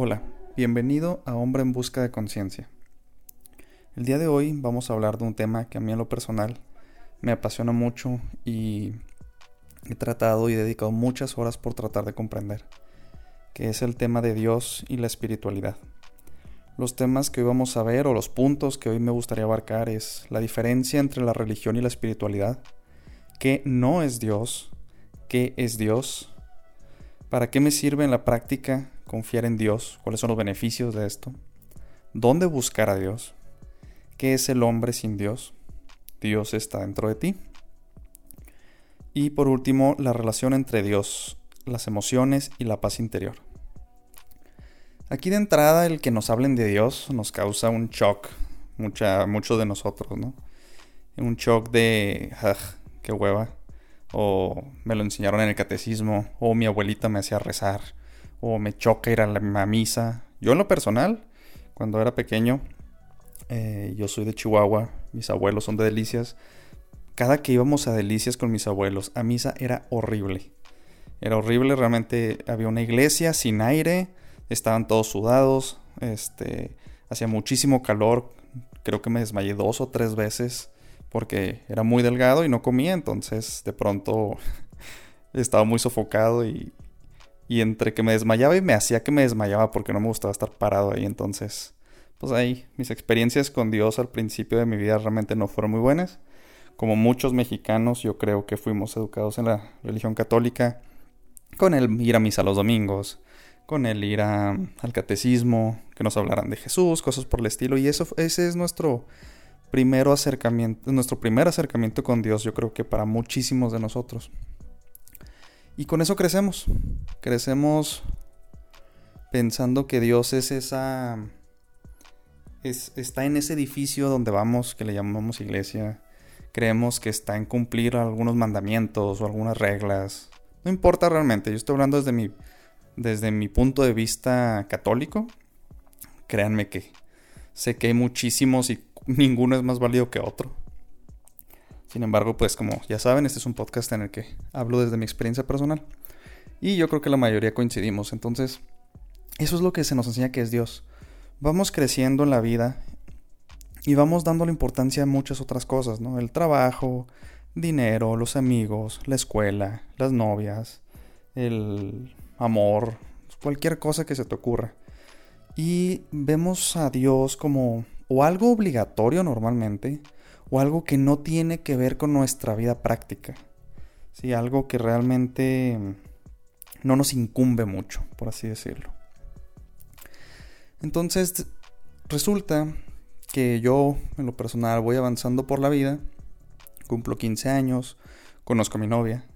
Hola, bienvenido a Hombre en Busca de Conciencia. El día de hoy vamos a hablar de un tema que a mí en lo personal me apasiona mucho y he tratado y dedicado muchas horas por tratar de comprender, que es el tema de Dios y la espiritualidad. Los temas que hoy vamos a ver o los puntos que hoy me gustaría abarcar es la diferencia entre la religión y la espiritualidad, qué no es Dios, qué es Dios, para qué me sirve en la práctica confiar en Dios, cuáles son los beneficios de esto, dónde buscar a Dios, qué es el hombre sin Dios, Dios está dentro de ti. Y por último, la relación entre Dios, las emociones y la paz interior. Aquí de entrada el que nos hablen de Dios nos causa un shock, mucha, mucho de nosotros, ¿no? Un shock de, qué hueva, o me lo enseñaron en el catecismo, o mi abuelita me hacía rezar, o me choca ir a la misa. Yo en lo personal, cuando era pequeño, eh, yo soy de Chihuahua, mis abuelos son de Delicias. Cada que íbamos a Delicias con mis abuelos a misa era horrible. Era horrible, realmente había una iglesia sin aire, estaban todos sudados, este, hacía muchísimo calor, creo que me desmayé dos o tres veces porque era muy delgado y no comía, entonces de pronto estaba muy sofocado y, y entre que me desmayaba y me hacía que me desmayaba porque no me gustaba estar parado ahí. Entonces, pues ahí, mis experiencias con Dios al principio de mi vida realmente no fueron muy buenas. Como muchos mexicanos, yo creo que fuimos educados en la religión católica, con el ir a misa los domingos, con el ir al catecismo, que nos hablaran de Jesús, cosas por el estilo. Y eso, ese es nuestro primero acercamiento, nuestro primer acercamiento con Dios, yo creo que para muchísimos de nosotros. Y con eso crecemos. Crecemos pensando que Dios es esa... Es, está en ese edificio donde vamos, que le llamamos iglesia. Creemos que está en cumplir algunos mandamientos o algunas reglas. No importa realmente, yo estoy hablando desde mi, desde mi punto de vista católico. Créanme que sé que hay muchísimos y ninguno es más válido que otro. Sin embargo, pues como ya saben, este es un podcast en el que hablo desde mi experiencia personal. Y yo creo que la mayoría coincidimos. Entonces, eso es lo que se nos enseña que es Dios. Vamos creciendo en la vida y vamos dando la importancia a muchas otras cosas, ¿no? El trabajo, dinero, los amigos, la escuela, las novias, el amor, cualquier cosa que se te ocurra. Y vemos a Dios como o algo obligatorio normalmente, o algo que no tiene que ver con nuestra vida práctica. Sí, algo que realmente no nos incumbe mucho, por así decirlo. Entonces, resulta que yo, en lo personal, voy avanzando por la vida, cumplo 15 años, conozco a mi novia,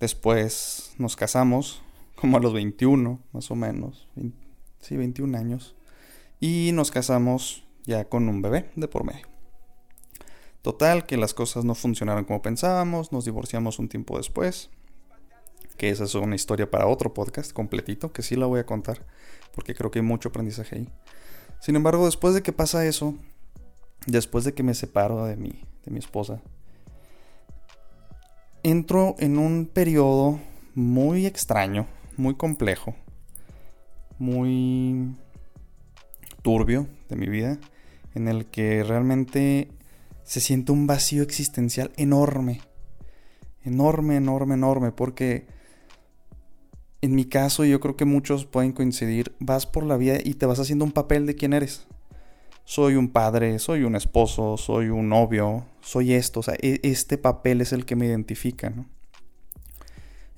después nos casamos, como a los 21, más o menos, sí, 21 años, y nos casamos ya con un bebé de por medio. Total, que las cosas no funcionaron como pensábamos, nos divorciamos un tiempo después, que esa es una historia para otro podcast completito, que sí la voy a contar, porque creo que hay mucho aprendizaje ahí. Sin embargo, después de que pasa eso, después de que me separo de mi, de mi esposa, entro en un periodo muy extraño, muy complejo, muy turbio de mi vida, en el que realmente se siente un vacío existencial enorme. Enorme, enorme, enorme. Porque en mi caso, yo creo que muchos pueden coincidir, vas por la vida y te vas haciendo un papel de quién eres. Soy un padre, soy un esposo, soy un novio, soy esto. O sea, e, este papel es el que me identifica, ¿no?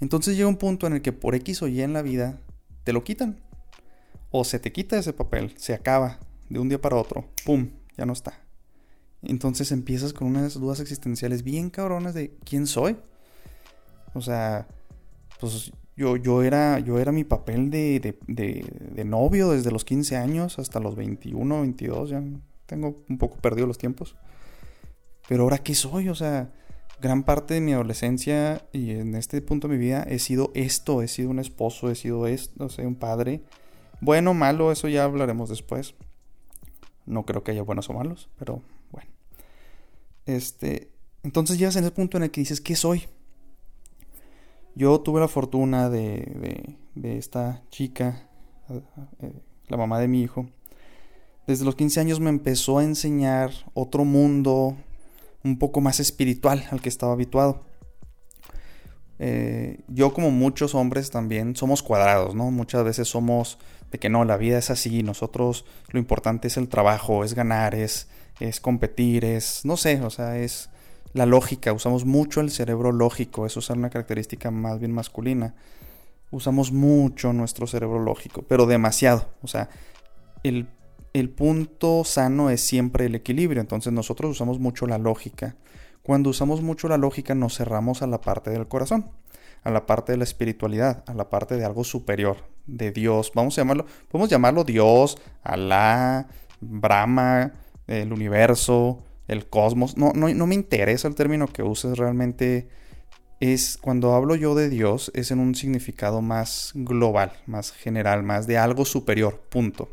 Entonces llega un punto en el que por X o Y en la vida te lo quitan. O se te quita ese papel, se acaba de un día para otro, ¡pum! Ya no está. Entonces empiezas con unas dudas existenciales bien cabronas de quién soy. O sea, pues yo, yo, era, yo era mi papel de, de, novio desde los 15 años hasta los 21, 22, ya tengo un poco perdido los tiempos. Pero ahora qué soy, o sea, gran parte de mi adolescencia y en este punto de mi vida he sido esto, he sido un esposo, he sido esto, o sea, un padre. Bueno, malo, eso ya hablaremos después. No creo que haya buenos o malos, pero. Este, entonces llegas en ese punto en el que dices, ¿qué soy? Yo tuve la fortuna de, de, esta chica eh, la mamá de mi hijo, desde los 15 años me empezó a enseñar otro mundo un poco más espiritual al que estaba habituado. Eh, yo como muchos hombres también somos cuadrados, ¿no? Muchas veces somos de que no, la vida es así, nosotros lo importante es el trabajo, es ganar, es, es competir, es, no sé, o sea, es la lógica, usamos mucho el cerebro lógico, eso es una característica más bien masculina. Usamos mucho nuestro cerebro lógico, pero demasiado, o sea, el, el punto sano es siempre el equilibrio, entonces nosotros usamos mucho la lógica cuando usamos mucho la lógica nos cerramos a la parte del corazón, a la parte de la espiritualidad, a la parte de algo superior, de Dios. Vamos a llamarlo, podemos llamarlo Dios, Alá, Brahma, el universo, el cosmos. No, no, no me interesa el término que uses realmente. Es cuando hablo yo de Dios, es en un significado más global, más general, más de algo superior. Punto.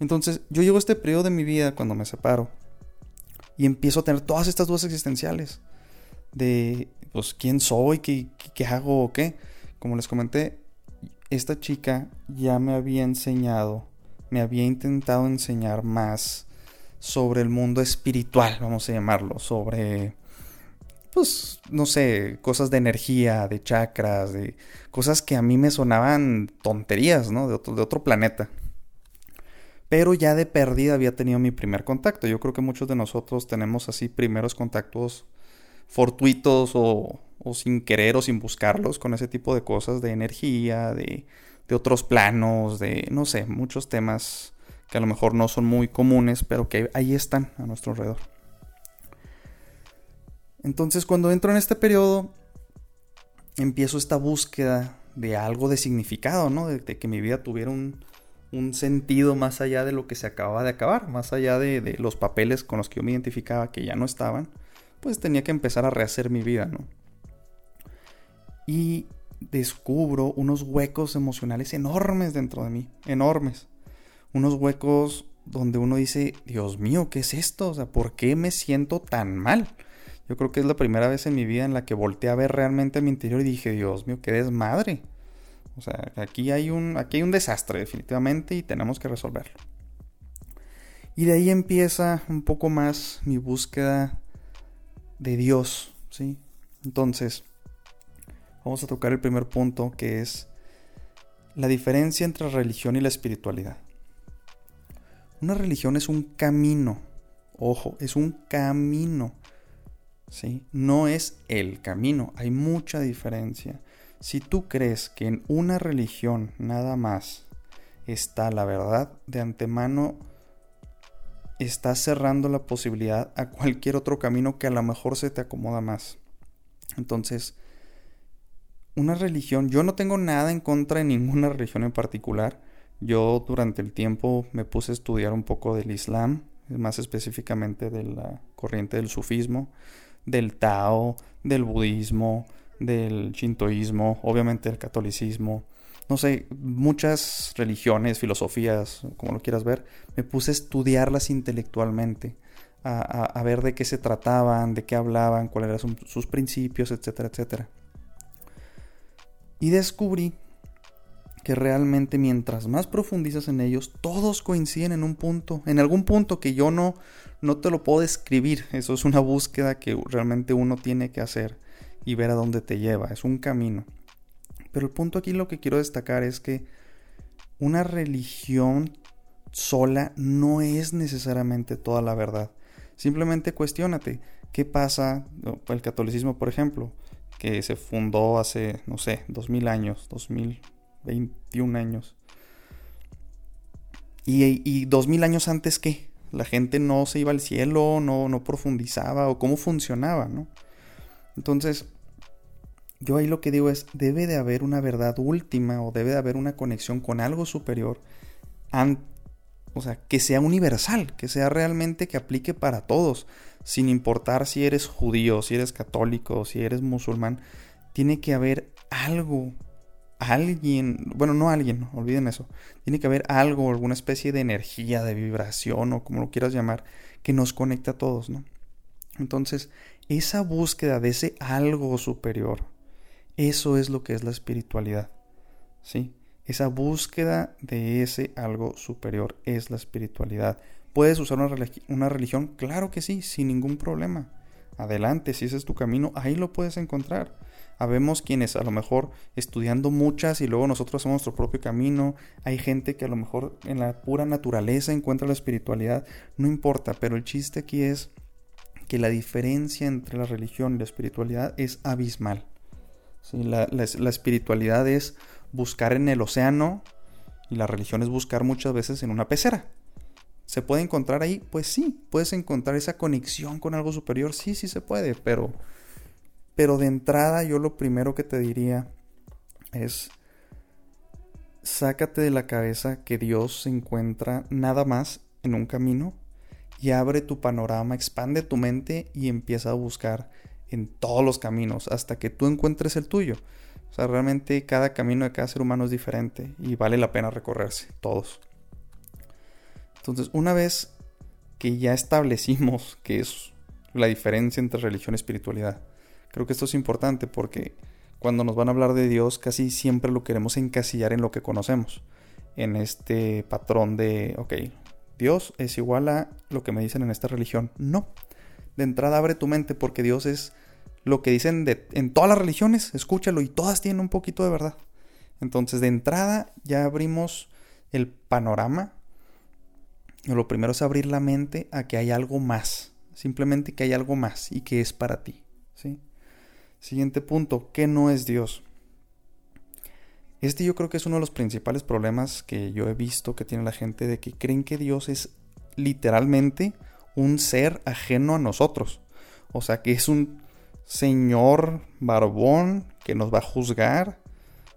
Entonces, yo llego a este periodo de mi vida cuando me separo y empiezo a tener todas estas dudas existenciales de, pues, quién soy, qué, qué, hago o qué. Como les comenté, esta chica ya me había enseñado, me había intentado enseñar más sobre el mundo espiritual, vamos a llamarlo, sobre, pues, no sé, cosas de energía, de chakras, de cosas que a mí me sonaban tonterías, ¿no? De otro, de otro planeta pero ya de perdida había tenido mi primer contacto. Yo creo que muchos de nosotros tenemos así primeros contactos fortuitos o, sin querer o sin buscarlos con ese tipo de cosas de energía, de, de otros planos, de no sé, muchos temas que a lo mejor no son muy comunes, pero que ahí están a nuestro alrededor. Entonces cuando entro en este periodo, empiezo esta búsqueda de algo de significado, ¿no? de que mi vida tuviera un, un sentido más allá de lo que se acababa de acabar, más allá de, los papeles con los que yo me identificaba que ya no estaban, pues tenía que empezar a rehacer mi vida, ¿no? Y descubro unos huecos emocionales enormes dentro de mí, enormes. Unos huecos donde uno dice, Dios mío, ¿qué es esto? O sea, ¿por qué me siento tan mal? Yo creo que es la primera vez en mi vida en la que volteé a ver realmente a mi interior y dije, Dios mío, qué desmadre. O sea, aquí hay un, aquí hay un desastre definitivamente y tenemos que resolverlo. Y de ahí empieza un poco más mi búsqueda de Dios, ¿sí? Entonces, vamos a tocar el primer punto que es la diferencia entre religión y la espiritualidad. Una religión es un camino, ojo, es un camino, ¿sí? No es el camino, hay mucha diferencia. Si tú crees que en una religión nada más está la verdad, de antemano estás cerrando la posibilidad a cualquier otro camino que a lo mejor se te acomoda más. Entonces, una religión, yo no tengo nada en contra de ninguna religión en particular. Yo durante el tiempo me puse a estudiar un poco del Islam, más específicamente de la corriente del sufismo, del Tao, del budismo, del shintoísmo, obviamente del catolicismo, no sé, muchas religiones, filosofías, como lo quieras ver, me puse a estudiarlas intelectualmente, a, ver de qué se trataban, de qué hablaban, cuáles eran sus principios, etcétera, etcétera. Y descubrí que realmente mientras más profundizas en ellos, todos coinciden en un punto, en algún punto que yo no, no te lo puedo describir. Eso es una búsqueda que realmente uno tiene que hacer y ver a dónde te lleva. Es un camino. Pero el punto aquí lo que quiero destacar es que una religión sola no es necesariamente toda la verdad. Simplemente cuestionate qué pasa, el catolicismo por ejemplo, que se fundó hace, no sé, 2000 años, 2021 años. Y, y 2000 años antes qué? La gente no se iba al cielo, no, no profundizaba o cómo funcionaba, ¿no? Entonces, yo ahí lo que digo es, debe de haber una verdad última o debe de haber una conexión con algo superior, o sea, que sea universal, que sea realmente que aplique para todos, sin importar si eres judío, si eres católico, si eres musulmán, tiene que haber algo, alguien, bueno, no alguien, olviden eso, tiene que haber algo, alguna especie de energía, de vibración o como lo quieras llamar, que nos conecte a todos, ¿no? Entonces, esa búsqueda de ese algo superior, eso es lo que es la espiritualidad. ¿Sí? Esa búsqueda de ese algo superior es la espiritualidad. ¿Puedes usar una, una religión? Claro que sí, sin ningún problema. Adelante, si ese es tu camino, ahí lo puedes encontrar. Habemos quienes a lo mejor estudiando muchas y luego nosotros hacemos nuestro propio camino. Hay gente que a lo mejor en la pura naturaleza encuentra la espiritualidad. No importa, pero el chiste aquí es que la diferencia entre la religión y la espiritualidad es abismal. La, la espiritualidad es buscar en el océano y la religión es buscar muchas veces en una pecera. ¿Se puede encontrar ahí? Pues sí, puedes encontrar esa conexión con algo superior, sí, sí se puede, pero, pero de entrada yo lo primero que te diría es, sácate de la cabeza que Dios se encuentra nada más en un camino y abre tu panorama, expande tu mente y empieza a buscar en todos los caminos hasta que tú encuentres el tuyo. O sea, realmente cada camino de cada ser humano es diferente y vale la pena recorrerse, todos. Entonces, una vez que ya establecimos que es la diferencia entre religión y espiritualidad, creo que esto es importante porque cuando nos van a hablar de Dios casi siempre lo queremos encasillar en lo que conocemos, en este patrón de, ok, Dios es igual a lo que me dicen en esta religión. No, de entrada abre tu mente porque Dios es lo que dicen de, en todas las religiones, escúchalo y todas tienen un poquito de verdad. Entonces de entrada ya abrimos el panorama lo primero es abrir la mente a que hay algo más. Simplemente que hay algo más y que es para ti. ¿sí? Siguiente punto, ¿qué no es Dios? Este yo creo que es uno de los principales problemas que yo he visto que tiene la gente de que creen que Dios es literalmente un ser ajeno a nosotros. O sea, que es un señor barbón que nos va a juzgar.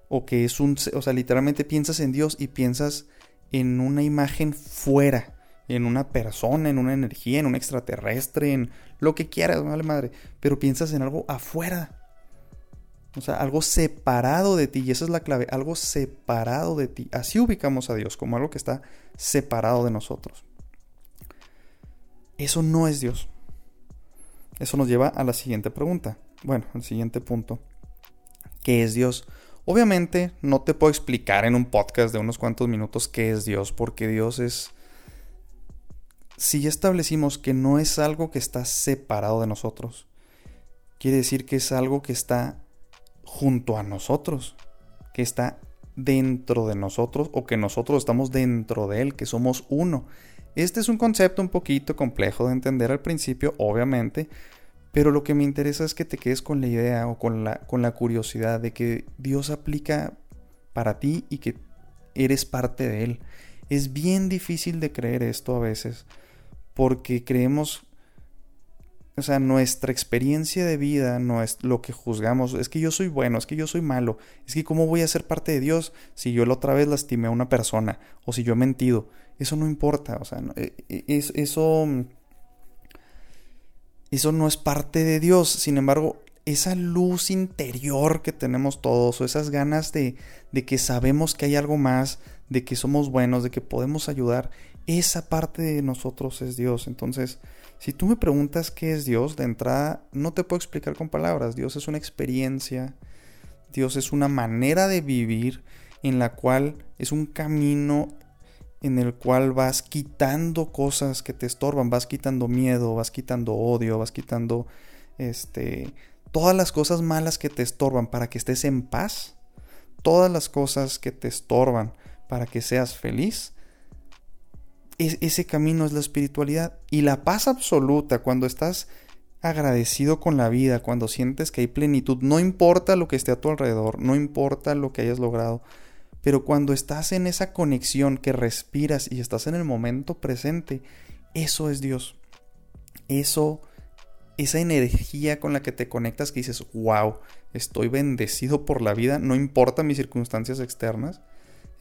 O que es un... O sea, literalmente piensas en Dios y piensas en una imagen fuera, en una persona, en una energía, en un extraterrestre, en lo que quieras, vale madre, pero piensas en algo afuera. O sea, algo separado de ti, y esa es la clave, algo separado de ti. Así ubicamos a Dios, como algo que está separado de nosotros. Eso no es Dios. Eso nos lleva a la siguiente pregunta. Bueno, al siguiente punto. ¿Qué es Dios? Obviamente no te puedo explicar en un podcast de unos cuantos minutos qué es Dios, porque Dios es... Si ya establecimos que no es algo que está separado de nosotros, quiere decir que es algo que está junto a nosotros, que está dentro de nosotros o que nosotros estamos dentro de él, que somos uno. Este es un concepto un poquito complejo de entender al principio, obviamente, pero lo que me interesa es que te quedes con la idea o con la, con la curiosidad de que Dios aplica para ti y que eres parte de Él. Es bien difícil de creer esto a veces, porque creemos, o sea, nuestra experiencia de vida no es lo que juzgamos, es que yo soy bueno, es que yo soy malo, es que cómo voy a ser parte de Dios si yo la otra vez lastimé a una persona o si yo he mentido. Eso no importa, o sea, e, e, eso eso no es parte de Dios. Sin embargo, esa luz interior que tenemos todos, o esas ganas de, de, que sabemos que hay algo más, de que somos buenos, de que podemos ayudar, esa parte de nosotros es Dios. Entonces, si tú me preguntas qué es Dios, de entrada no te puedo explicar con palabras. Dios es una experiencia, Dios es una manera de vivir en la cual es un camino en el cual vas quitando cosas que te estorban, vas quitando miedo, vas quitando odio, vas quitando este todas las cosas malas que te estorban para que estés en paz, todas las cosas que te estorban para que seas feliz. Ese camino es la espiritualidad y la paz absoluta cuando estás agradecido con la vida, cuando sientes que hay plenitud, no importa lo que esté a tu alrededor, no importa lo que hayas logrado, pero cuando estás en esa conexión que respiras y estás en el momento presente, eso es Dios. Eso, esa energía con la que te conectas que dices, wow, estoy bendecido por la vida, no importa mis circunstancias externas,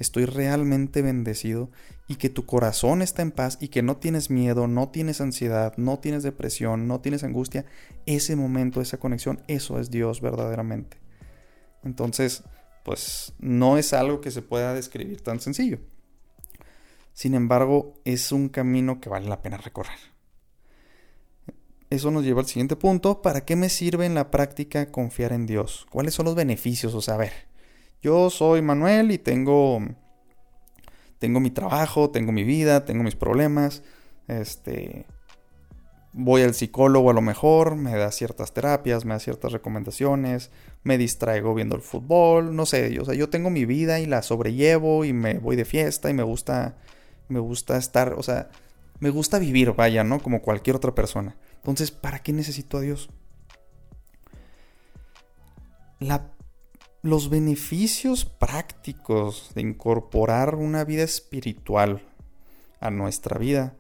estoy realmente bendecido y que tu corazón está en paz y que no tienes miedo, no tienes ansiedad, no tienes depresión, no tienes angustia, ese momento, esa conexión, eso es Dios verdaderamente. Entonces, pues no es algo que se pueda describir tan sencillo. Sin embargo, es un camino que vale la pena recorrer. Eso nos lleva al siguiente punto. ¿Para qué me sirve en la práctica confiar en Dios? ¿Cuáles son los beneficios? O sea, ver, Yo soy Manuel y tengo tengo mi trabajo, tengo mi vida, tengo mis problemas, este voy al psicólogo a lo mejor, me da ciertas terapias, me da ciertas recomendaciones, me distraigo viendo el fútbol, no sé, yo, o sea, yo tengo mi vida y la sobrellevo y me voy de fiesta y me gusta me gusta estar, o sea, me gusta vivir, vaya, ¿no? Como cualquier otra persona. Entonces, ¿para qué necesito a Dios? La los beneficios prácticos de incorporar una vida espiritual a nuestra vida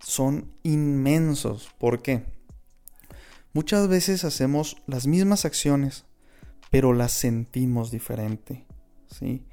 son inmensos. ¿Por qué? Muchas veces hacemos las mismas acciones, pero las sentimos diferente. ¿sí?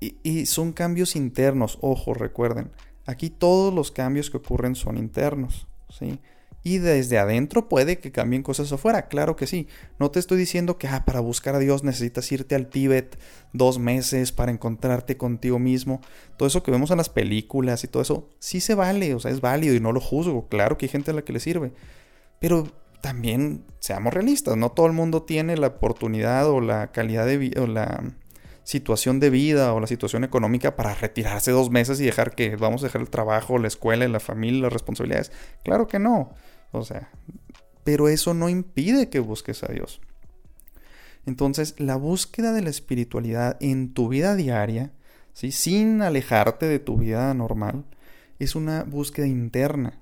Y, son cambios internos. Ojo, recuerden, aquí todos los cambios que ocurren son internos. ¿sí? Y desde adentro puede que cambien cosas afuera, claro que sí. No te estoy diciendo que ah, para buscar a Dios necesitas irte al Tíbet dos meses para encontrarte contigo mismo. Todo eso que vemos en las películas y todo eso, sí se vale, o sea, es válido y no lo juzgo. Claro que hay gente a la que le sirve. Pero también seamos realistas, no todo el mundo tiene la oportunidad o la calidad de vida o la situación de vida o la situación económica para retirarse dos meses y dejar que vamos a dejar el trabajo, la escuela, la familia, las responsabilidades. Claro que no. O sea, pero eso no impide que busques a Dios. Entonces, la búsqueda de la espiritualidad en tu vida diaria, ¿sí? sin alejarte de tu vida normal, es una búsqueda interna.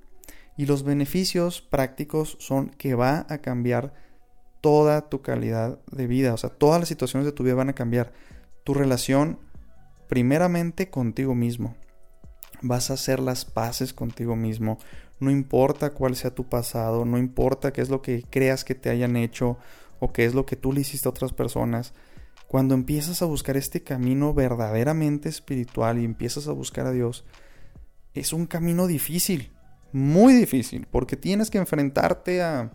Y los beneficios prácticos son que va a cambiar toda tu calidad de vida. O sea, todas las situaciones de tu vida van a cambiar. Tu relación primeramente contigo mismo. Vas a hacer las paces contigo mismo. No importa cuál sea tu pasado, no importa qué es lo que creas que te hayan hecho o qué es lo que tú le hiciste a otras personas. Cuando empiezas a buscar este camino verdaderamente espiritual y empiezas a buscar a Dios, es un camino difícil, muy difícil, porque tienes que enfrentarte a,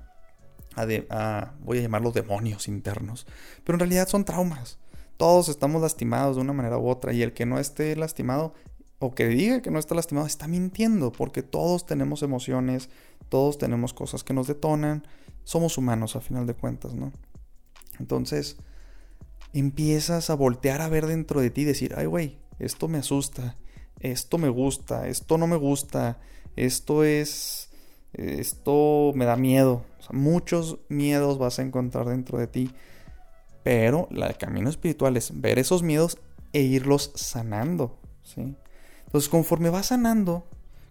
a, voy a llamarlos demonios internos, pero en realidad son traumas. Todos estamos lastimados de una manera u otra y el que no esté lastimado o que diga que no está lastimado, está mintiendo, porque todos tenemos emociones, todos tenemos cosas que nos detonan, somos humanos a final de cuentas, ¿no? Entonces, empiezas a voltear a ver dentro de ti y decir, ay, güey, esto me asusta, esto me gusta, esto no me gusta, esto es, esto me da miedo, o sea, muchos miedos vas a encontrar dentro de ti, pero el camino espiritual es ver esos miedos e irlos sanando, ¿sí? Entonces, conforme vas sanando,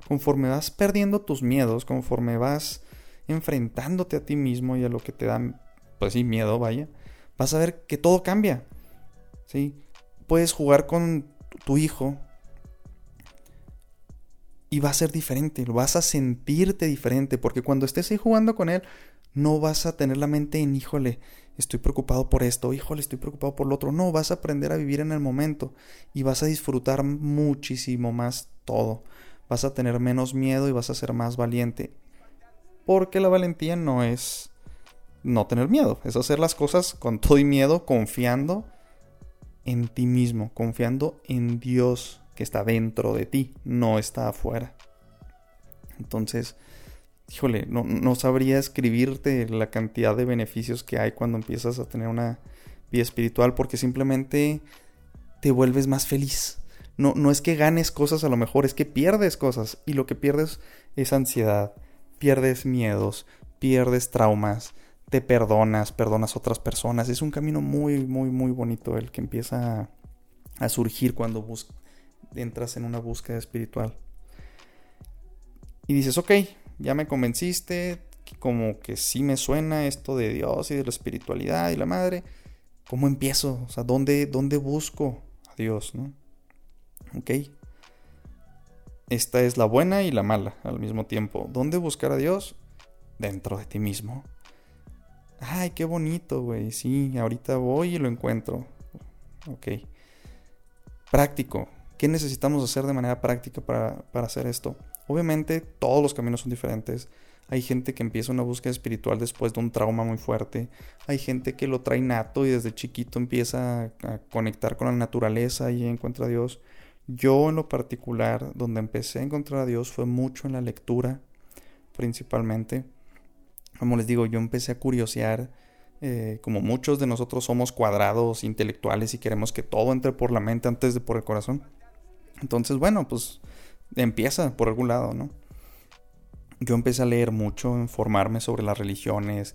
conforme vas perdiendo tus miedos, conforme vas enfrentándote a ti mismo y a lo que te dan, pues sí, miedo, vaya, vas a ver que todo cambia. ¿Sí? Puedes jugar con tu hijo y va a ser diferente, vas a sentirte diferente, porque cuando estés ahí jugando con él, no vas a tener la mente en, híjole, estoy preocupado por esto, híjole, estoy preocupado por lo otro. No, vas a aprender a vivir en el momento y vas a disfrutar muchísimo más todo. Vas a tener menos miedo y vas a ser más valiente. Porque la valentía no es no tener miedo, es hacer las cosas con todo y miedo, confiando en ti mismo, confiando en Dios que está dentro de ti, no está afuera. Entonces, híjole, no, sabría escribirte la cantidad de beneficios que hay cuando empiezas a tener una vida espiritual porque simplemente te vuelves más feliz. No, no es que ganes cosas a lo mejor, es que pierdes cosas y lo que pierdes es ansiedad, pierdes miedos, pierdes traumas, te perdonas, perdonas a otras personas. Es un camino muy, muy, muy bonito el que empieza a, surgir cuando entras en una búsqueda espiritual. Y dices, ok, ya me convenciste, como que sí me suena esto de Dios y de la espiritualidad y la madre. ¿Cómo empiezo? O sea, ¿dónde, dónde busco a Dios? ¿no? Ok. Esta es la buena y la mala al mismo tiempo. ¿Dónde buscar a Dios? Dentro de ti mismo. Ay, qué bonito, güey. Sí, ahorita voy y lo encuentro. Ok. Práctico. ¿Qué necesitamos hacer de manera práctica para, para hacer esto? Obviamente todos los caminos son diferentes. Hay gente que empieza una búsqueda espiritual después de un trauma muy fuerte. Hay gente que lo trae nato y desde chiquito empieza a conectar con la naturaleza y encuentra a Dios. Yo en lo particular, donde empecé a encontrar a Dios fue mucho en la lectura, principalmente. Como les digo, yo empecé a curiosear Eh, como muchos de nosotros somos cuadrados intelectuales y queremos que todo entre por la mente antes de por el corazón. Entonces, bueno, pues empieza por algún lado, ¿no? Yo empecé a leer mucho, informarme sobre las religiones,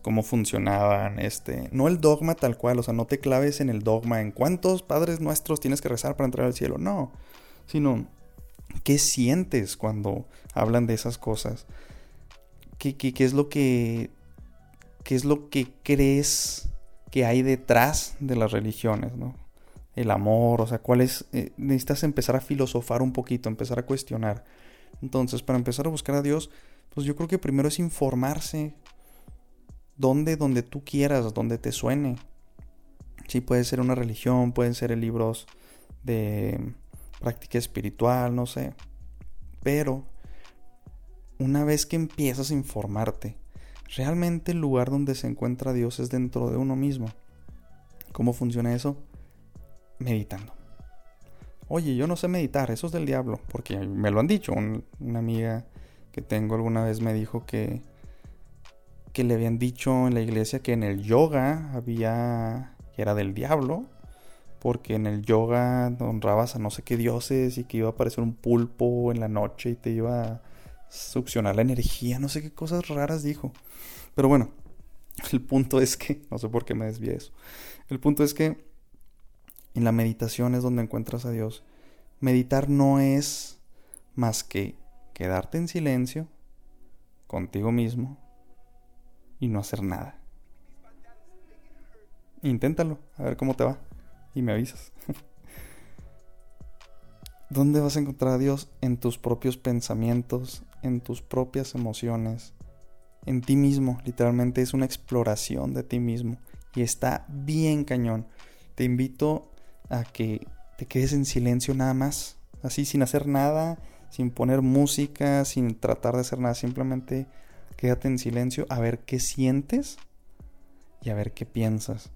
cómo funcionaban, este, no el dogma tal cual, o sea, no te claves en el dogma, en cuántos padres nuestros tienes que rezar para entrar al cielo, no, sino qué sientes cuando hablan de esas cosas, qué, qué, es lo que, qué es lo que crees que hay detrás de las religiones, ¿no? El amor, o sea, cuál es, eh, necesitas empezar a filosofar un poquito, empezar a cuestionar. Entonces, para empezar a buscar a Dios, pues yo creo que primero es informarse, donde, donde tú quieras, donde te suene. Sí, puede ser una religión, pueden ser libros de práctica espiritual, no sé. Pero una vez que empiezas a informarte, realmente el lugar donde se encuentra Dios es dentro de uno mismo. ¿Cómo funciona eso? Meditando. Oye, yo no sé meditar, eso es del diablo, porque me lo han dicho. una amiga que tengo alguna vez me dijo que que le habían dicho en la iglesia que en el yoga había que era del diablo porque en el yoga honrabas a no sé qué dioses y que iba a aparecer un pulpo en la noche y te iba a succionar la energía, no sé qué cosas raras dijo. Pero bueno, el punto es que, no sé por qué me desvié eso. El punto es que en la meditación es donde encuentras a Dios. Meditar no es más que quedarte en silencio contigo mismo y no hacer nada. Inténtalo, a ver cómo te va. Y me avisas. ¿Dónde vas a encontrar a Dios? En tus propios pensamientos, en tus propias emociones, en ti mismo. Literalmente es una exploración de ti mismo. Y está bien cañón. Te invito a que te quedes en silencio nada más. Así, sin hacer nada, sin poner música, sin tratar de hacer nada. Simplemente Quédate en silencio a ver qué sientes y a ver qué piensas.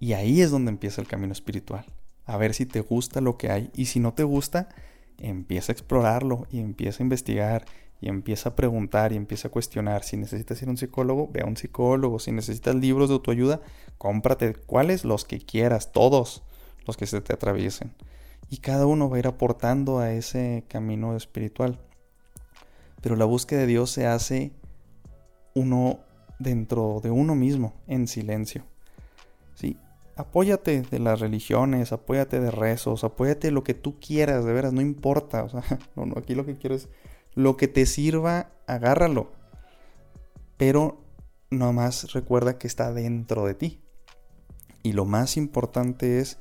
Y ahí es donde empieza el camino espiritual. A ver si te gusta lo que hay y si no te gusta, empieza a explorarlo y empieza a investigar y empieza a preguntar y empieza a cuestionar. Si necesitas ir a un psicólogo, ve a un psicólogo. Si necesitas libros de autoayuda, cómprate cuáles, los que quieras, todos los que se te atraviesen. Y cada uno va a ir aportando a ese camino espiritual. Pero la búsqueda de Dios se hace uno dentro de uno mismo, en silencio. ¿Sí? Apóyate de las religiones, apóyate de rezos, apóyate de lo que tú quieras, de veras, no importa. O sea, no, no, aquí lo que quiero es lo que te sirva, agárralo. Pero nomás recuerda que está dentro de ti. Y lo más importante es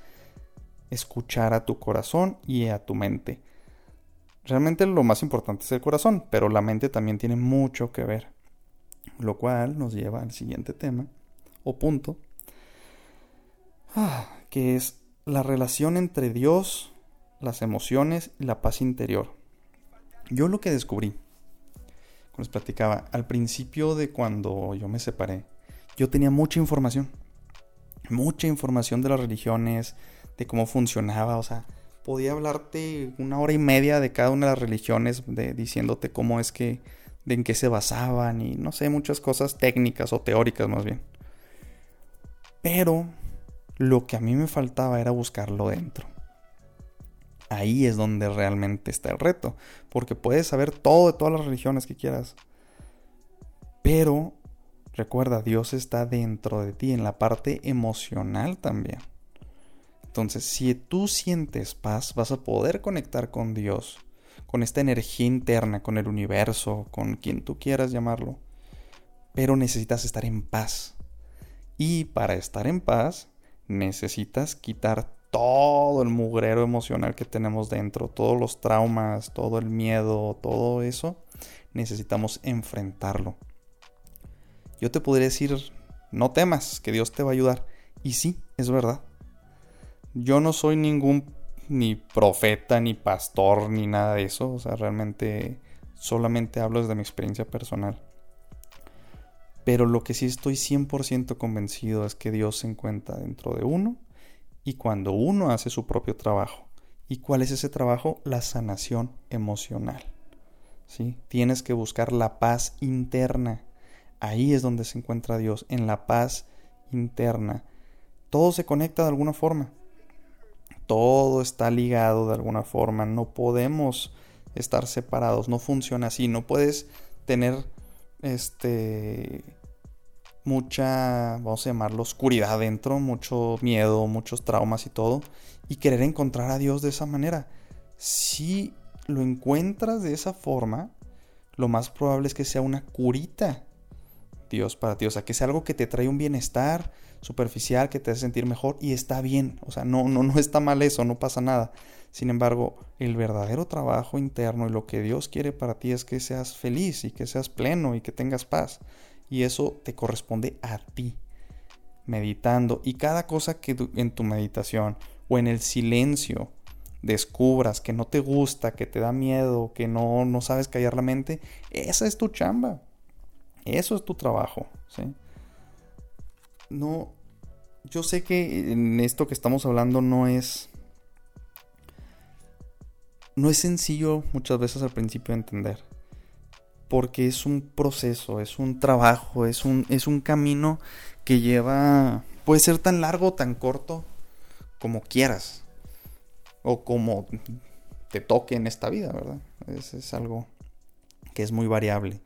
escuchar a tu corazón y a tu mente. Realmente lo más importante es el corazón, pero la mente también tiene mucho que ver. Lo cual nos lleva al siguiente tema o punto, ah, que es la relación entre Dios, las emociones y la paz interior. Yo lo que descubrí, como les platicaba, al principio de cuando yo me separé, yo tenía mucha información, mucha información de las religiones, de cómo funcionaba, o sea, podía hablarte una hora y media de cada una de las religiones, de, diciéndote cómo es que, de en qué se basaban y no sé, muchas cosas técnicas o teóricas más bien. Pero lo que a mí me faltaba era buscarlo dentro. Ahí es donde realmente está el reto, porque puedes saber todo de todas las religiones que quieras. Pero recuerda, Dios está dentro de ti, en la parte emocional también. Entonces, si tú sientes paz, vas a poder conectar con Dios, con esta energía interna, con el universo, con quien tú quieras llamarlo. Pero necesitas estar en paz. Y para estar en paz, necesitas quitar todo el mugrero emocional que tenemos dentro, todos los traumas, todo el miedo, todo eso, necesitamos enfrentarlo. Yo te podría decir, no temas, que Dios te va a ayudar. Y sí, es verdad. Yo no soy ningún ni profeta, ni pastor, ni nada de eso. O sea, realmente solamente hablo desde mi experiencia personal. Pero lo que sí estoy 100% convencido es que Dios se encuentra dentro de uno y cuando uno hace su propio trabajo. ¿Y cuál es ese trabajo? La sanación emocional. ¿Sí? Tienes que buscar la paz interna. Ahí es donde se encuentra Dios, en la paz interna. Todo se conecta de alguna forma. Todo está ligado de alguna forma. No podemos estar separados. No funciona así. No puedes tener este mucha, vamos a llamarlo, oscuridad dentro, mucho miedo, muchos traumas y todo, y querer encontrar a Dios de esa manera. Si lo encuentras de esa forma, lo más probable es que sea una curita Dios para ti, o sea, que sea algo que te trae un bienestar superficial, que te hace sentir mejor y está bien, o sea, no, no, no está mal eso, no pasa nada. Sin embargo, el verdadero trabajo interno y lo que Dios quiere para ti es que seas feliz y que seas pleno y que tengas paz. Y eso te corresponde a ti, meditando. Y cada cosa que en tu meditación o en el silencio descubras que no te gusta, que te da miedo, que no, no sabes callar la mente, esa es tu chamba. Eso es tu trabajo, ¿sí? No, yo sé que en esto que estamos hablando no es no es sencillo muchas veces al principio entender. Porque es un proceso, es un trabajo, es un, es un camino que lleva. puede ser tan largo o tan corto como quieras. O como te toque en esta vida, ¿verdad? Es, es algo que es muy variable.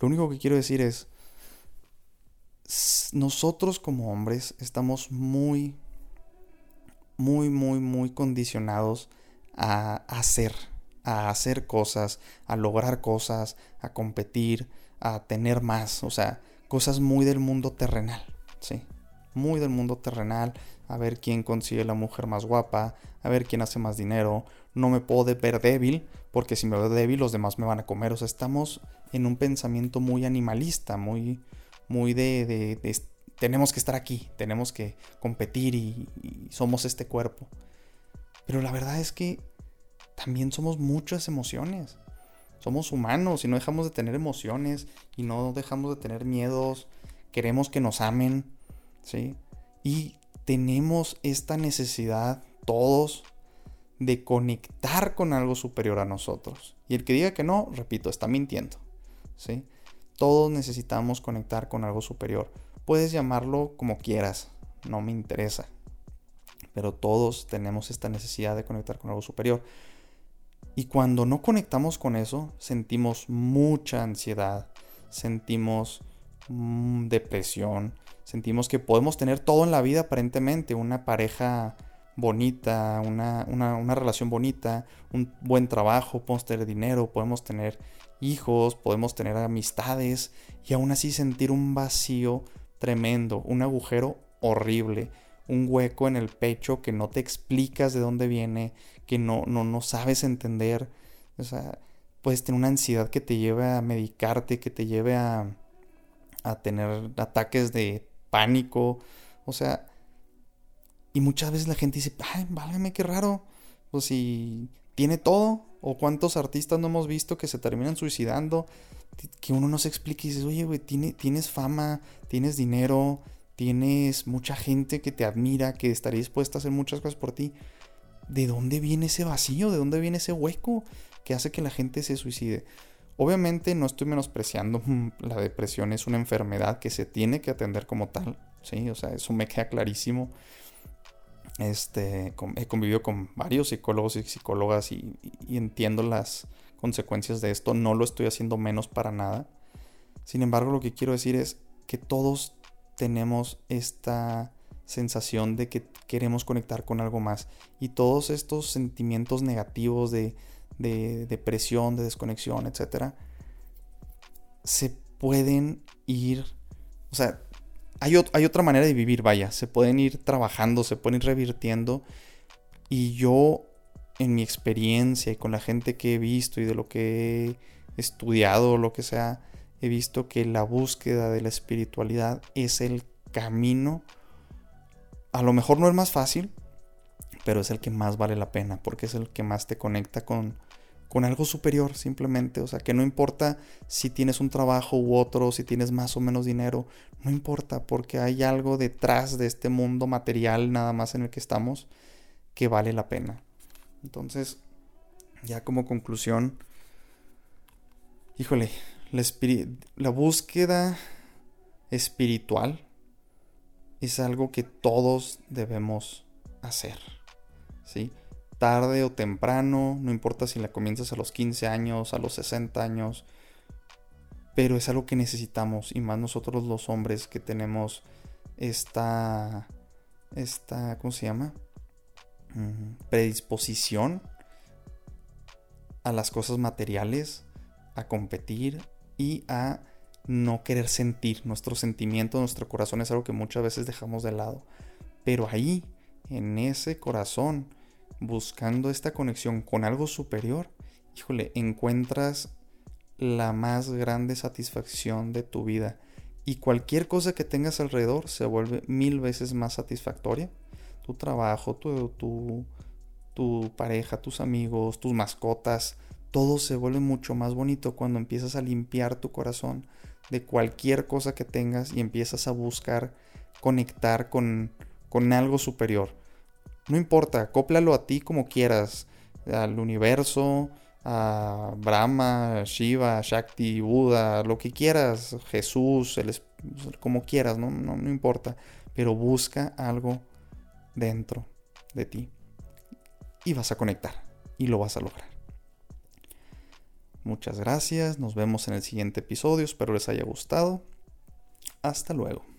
Lo único que quiero decir es. Nosotros como hombres estamos muy, muy, muy, muy condicionados a hacer, a hacer cosas, a lograr cosas, a competir, a tener más, o sea, cosas muy del mundo terrenal, ¿sí? Muy del mundo terrenal, a ver quién consigue la mujer más guapa, a ver quién hace más dinero, no me puedo ver débil, porque si me veo débil los demás me van a comer, o sea, estamos en un pensamiento muy animalista, muy, muy de, de, tenemos que estar aquí, tenemos que competir y somos este cuerpo. Pero la verdad es que también somos muchas emociones. Somos humanos y no dejamos de tener emociones y no dejamos de tener miedos. Queremos que nos amen, ¿sí? Y tenemos esta necesidad todos de conectar con algo superior a nosotros. Y el que diga que no, repito, está mintiendo, ¿sí? Todos necesitamos conectar con algo superior. Puedes llamarlo como quieras, no me interesa pero todos tenemos esta necesidad de conectar con algo superior. Y cuando no conectamos con eso, sentimos mucha ansiedad, sentimos mm, depresión, sentimos que podemos tener todo en la vida aparentemente, una pareja bonita, una, una, relación bonita, un buen trabajo, podemos tener dinero, podemos tener hijos, podemos tener amistades y aún así sentir un vacío tremendo, un agujero horrible, un hueco en el pecho que no te explicas de dónde viene, que no, no, no sabes entender. O sea, puedes tener una ansiedad que te lleve a medicarte, que te lleve a, a tener ataques de pánico. O sea, y muchas veces la gente dice, ay, válgame, qué raro. Pues si tiene todo, o cuántos artistas no hemos visto que se terminan suicidando, que uno no se explica y dices, oye, güey, tienes fama, tienes dinero, tienes mucha gente que te admira, que estaría dispuesta a hacer muchas cosas por ti. ¿De dónde viene ese vacío? ¿De dónde viene ese hueco que hace que la gente se suicide? Obviamente no estoy menospreciando, la depresión es una enfermedad que se tiene que atender como tal, ¿sí? O sea, eso me queda clarísimo. Este, he convivido con varios psicólogos y psicólogas y entiendo las consecuencias de esto, no lo estoy haciendo menos para nada. Sin embargo, lo que quiero decir es que todos tenemos esta sensación de que queremos conectar con algo más. Y todos estos sentimientos negativos de, depresión, de desconexión, etc., se pueden ir, o sea, hay, hay, otra manera de vivir, vaya, se pueden ir trabajando, se pueden ir revirtiendo. Y yo, en mi experiencia y con la gente que he visto y de lo que he estudiado, lo que sea, he visto que la búsqueda de la espiritualidad es el camino. A lo mejor no es más fácil, pero es el que más vale la pena, porque es el que más te conecta con, con algo superior simplemente. O sea, que no importa si tienes un trabajo u otro, si tienes más o menos dinero, no importa, porque hay algo detrás de este mundo material nada más en el que estamos que vale la pena. Entonces, ya como conclusión, híjole, la, la búsqueda espiritual es algo que todos debemos hacer. ¿sí? Tarde o temprano, no importa si la comienzas a los 15 años, a los 60 años, pero es algo que necesitamos y más nosotros los hombres que tenemos esta, esta ¿cómo se llama? Mm, predisposición a las cosas materiales, a competir y a no querer sentir. Nuestro sentimiento, nuestro corazón es algo que muchas veces dejamos de lado. Pero ahí, en ese corazón, buscando esta conexión con algo superior, híjole, encuentras la más grande satisfacción de tu vida. Y cualquier cosa que tengas alrededor se vuelve mil veces más satisfactoria. Tu trabajo, tu, tu, tu pareja, tus amigos, tus mascotas, todo se vuelve mucho más bonito cuando empiezas a limpiar tu corazón de cualquier cosa que tengas y empiezas a buscar conectar con, con algo superior. No importa, acóplalo a ti como quieras, al universo, a Brahma, Shiva, Shakti, Buda, lo que quieras, Jesús, el, como quieras, no, no, no importa, pero busca algo dentro de ti y vas a conectar y lo vas a lograr. Muchas gracias, nos vemos en el siguiente episodio, espero les haya gustado. Hasta luego.